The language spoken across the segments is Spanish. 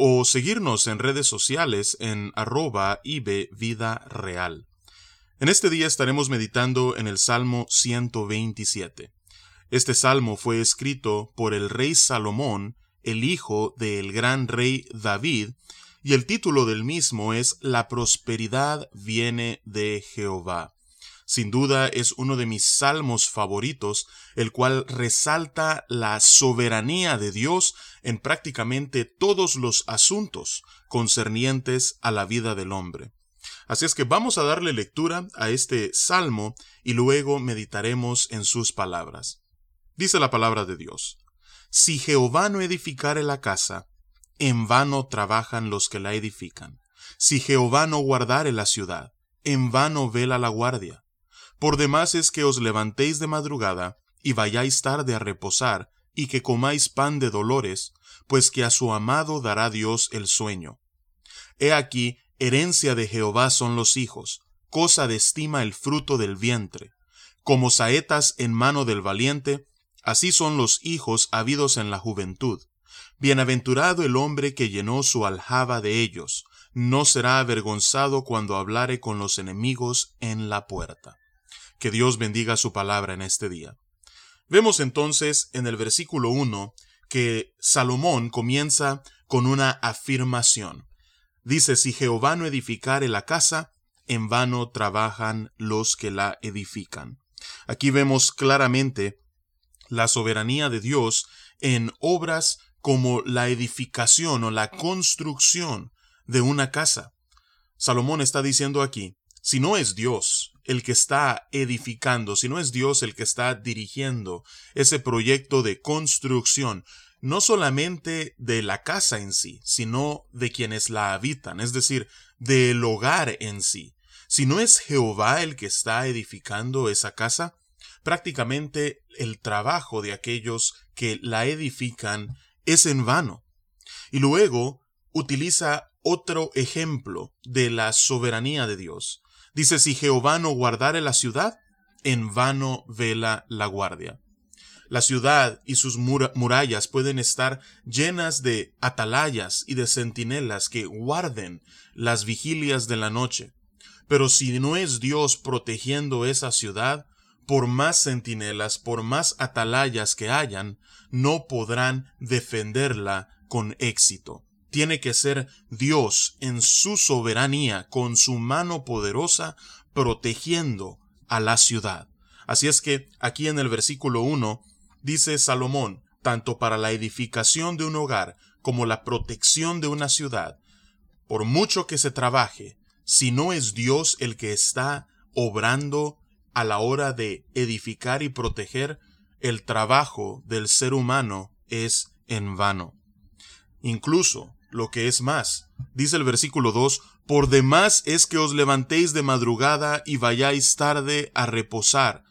o seguirnos en redes sociales en arroba Vida Real. En este día estaremos meditando en el Salmo 127. Este salmo fue escrito por el rey Salomón, el hijo del gran rey David, y el título del mismo es La prosperidad viene de Jehová. Sin duda es uno de mis salmos favoritos, el cual resalta la soberanía de Dios en prácticamente todos los asuntos concernientes a la vida del hombre. Así es que vamos a darle lectura a este salmo y luego meditaremos en sus palabras. Dice la palabra de Dios. Si Jehová no edificare la casa, en vano trabajan los que la edifican. Si Jehová no guardare la ciudad, en vano vela la guardia. Por demás es que os levantéis de madrugada, y vayáis tarde a reposar, y que comáis pan de dolores, pues que a su amado dará Dios el sueño. He aquí, herencia de Jehová son los hijos, cosa de estima el fruto del vientre. Como saetas en mano del valiente, así son los hijos habidos en la juventud. Bienaventurado el hombre que llenó su aljaba de ellos, no será avergonzado cuando hablare con los enemigos en la puerta. Que Dios bendiga su palabra en este día. Vemos entonces en el versículo 1 que Salomón comienza con una afirmación. Dice, si Jehová no edificare la casa, en vano trabajan los que la edifican. Aquí vemos claramente la soberanía de Dios en obras como la edificación o la construcción de una casa. Salomón está diciendo aquí, si no es Dios el que está edificando, si no es Dios el que está dirigiendo ese proyecto de construcción, no solamente de la casa en sí, sino de quienes la habitan, es decir, del hogar en sí. Si no es Jehová el que está edificando esa casa, prácticamente el trabajo de aquellos que la edifican es en vano. Y luego utiliza otro ejemplo de la soberanía de Dios. Dice, si Jehová no guardare la ciudad, en vano vela la guardia. La ciudad y sus murallas pueden estar llenas de atalayas y de centinelas que guarden las vigilias de la noche. Pero si no es Dios protegiendo esa ciudad, por más centinelas, por más atalayas que hayan, no podrán defenderla con éxito tiene que ser Dios en su soberanía, con su mano poderosa, protegiendo a la ciudad. Así es que aquí en el versículo 1 dice Salomón, tanto para la edificación de un hogar como la protección de una ciudad, por mucho que se trabaje, si no es Dios el que está obrando a la hora de edificar y proteger, el trabajo del ser humano es en vano. Incluso lo que es más. Dice el versículo 2, Por demás es que os levantéis de madrugada y vayáis tarde a reposar.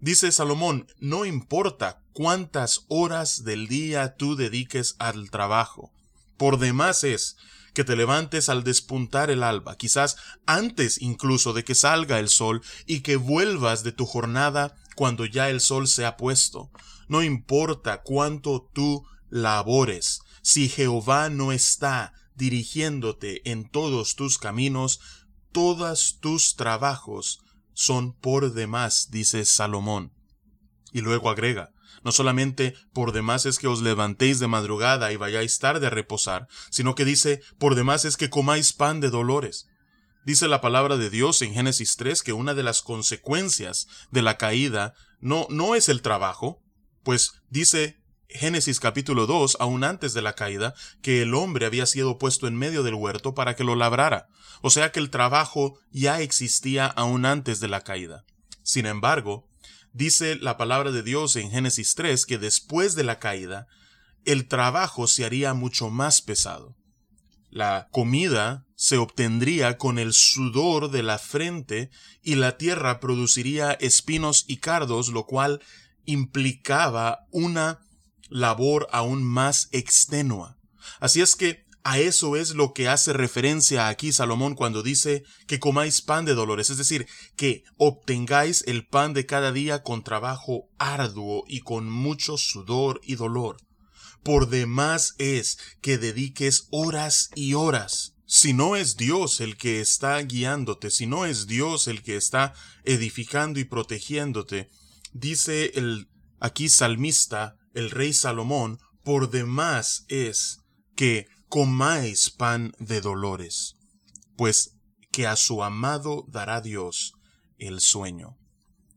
Dice Salomón, no importa cuántas horas del día tú dediques al trabajo. Por demás es que te levantes al despuntar el alba, quizás antes incluso de que salga el sol, y que vuelvas de tu jornada cuando ya el sol se ha puesto. No importa cuánto tú labores, si Jehová no está dirigiéndote en todos tus caminos, todos tus trabajos son por demás, dice Salomón. Y luego agrega, no solamente por demás es que os levantéis de madrugada y vayáis tarde a reposar, sino que dice, por demás es que comáis pan de dolores. Dice la palabra de Dios en Génesis 3 que una de las consecuencias de la caída no, no es el trabajo, pues dice Génesis capítulo 2, aún antes de la caída, que el hombre había sido puesto en medio del huerto para que lo labrara, o sea que el trabajo ya existía aún antes de la caída. Sin embargo, dice la palabra de Dios en Génesis 3 que después de la caída, el trabajo se haría mucho más pesado. La comida se obtendría con el sudor de la frente y la tierra produciría espinos y cardos, lo cual implicaba una labor aún más extenua. Así es que a eso es lo que hace referencia aquí Salomón cuando dice que comáis pan de dolores, es decir, que obtengáis el pan de cada día con trabajo arduo y con mucho sudor y dolor. Por demás es que dediques horas y horas. Si no es Dios el que está guiándote, si no es Dios el que está edificando y protegiéndote, dice el aquí salmista, el rey Salomón, por demás es que comáis pan de dolores, pues que a su amado dará Dios el sueño,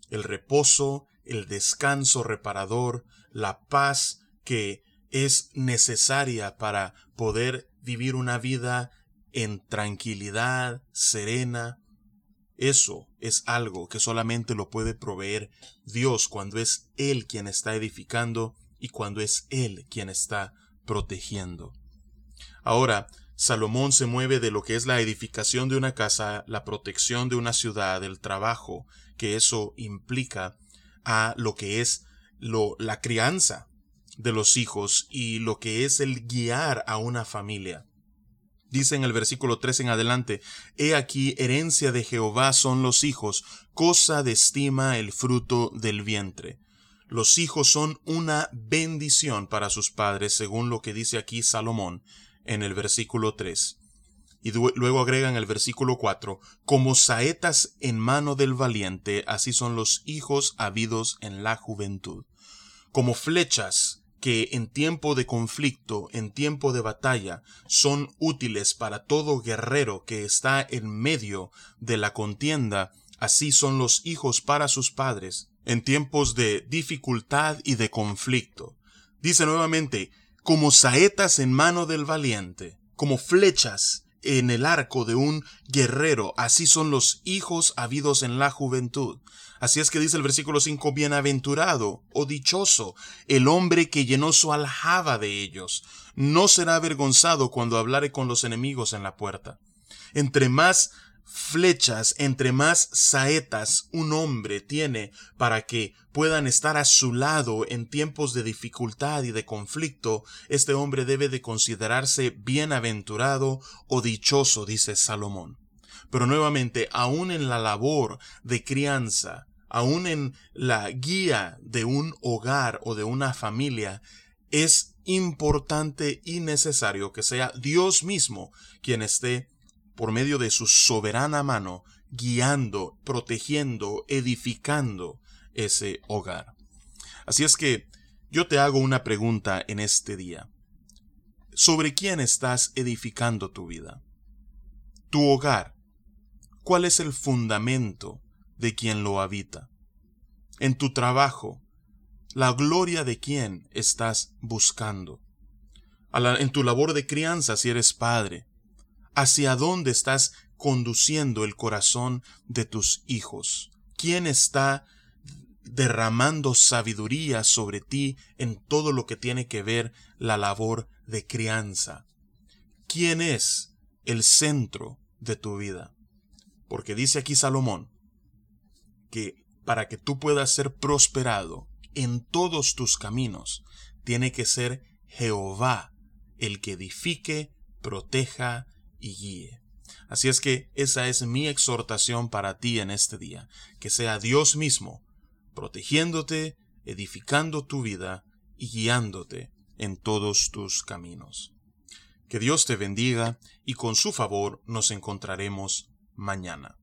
el reposo, el descanso reparador, la paz que es necesaria para poder vivir una vida en tranquilidad, serena. Eso es algo que solamente lo puede proveer Dios cuando es Él quien está edificando y cuando es Él quien está protegiendo. Ahora, Salomón se mueve de lo que es la edificación de una casa, la protección de una ciudad, el trabajo que eso implica, a lo que es lo, la crianza de los hijos y lo que es el guiar a una familia. Dice en el versículo 3 en adelante, He aquí herencia de Jehová son los hijos, cosa de estima el fruto del vientre. Los hijos son una bendición para sus padres, según lo que dice aquí Salomón, en el versículo 3. Y luego agrega en el versículo 4, como saetas en mano del valiente, así son los hijos habidos en la juventud. Como flechas que en tiempo de conflicto, en tiempo de batalla, son útiles para todo guerrero que está en medio de la contienda, así son los hijos para sus padres, en tiempos de dificultad y de conflicto. Dice nuevamente, como saetas en mano del valiente, como flechas en el arco de un guerrero, así son los hijos habidos en la juventud. Así es que dice el versículo 5, bienaventurado o dichoso el hombre que llenó su aljaba de ellos, no será avergonzado cuando hablare con los enemigos en la puerta. Entre más flechas, entre más saetas un hombre tiene para que puedan estar a su lado en tiempos de dificultad y de conflicto, este hombre debe de considerarse bienaventurado o dichoso, dice Salomón. Pero nuevamente, aún en la labor de crianza, aún en la guía de un hogar o de una familia, es importante y necesario que sea Dios mismo quien esté por medio de su soberana mano, guiando, protegiendo, edificando ese hogar. Así es que yo te hago una pregunta en este día. ¿Sobre quién estás edificando tu vida? Tu hogar. ¿Cuál es el fundamento de quien lo habita? En tu trabajo, la gloria de quién estás buscando. en tu labor de crianza si eres padre, hacia dónde estás conduciendo el corazón de tus hijos. ¿Quién está derramando sabiduría sobre ti en todo lo que tiene que ver la labor de crianza? ¿Quién es el centro de tu vida? Porque dice aquí Salomón que para que tú puedas ser prosperado en todos tus caminos, tiene que ser Jehová el que edifique, proteja Así es que esa es mi exhortación para ti en este día, que sea Dios mismo, protegiéndote, edificando tu vida y guiándote en todos tus caminos. Que Dios te bendiga y con su favor nos encontraremos mañana.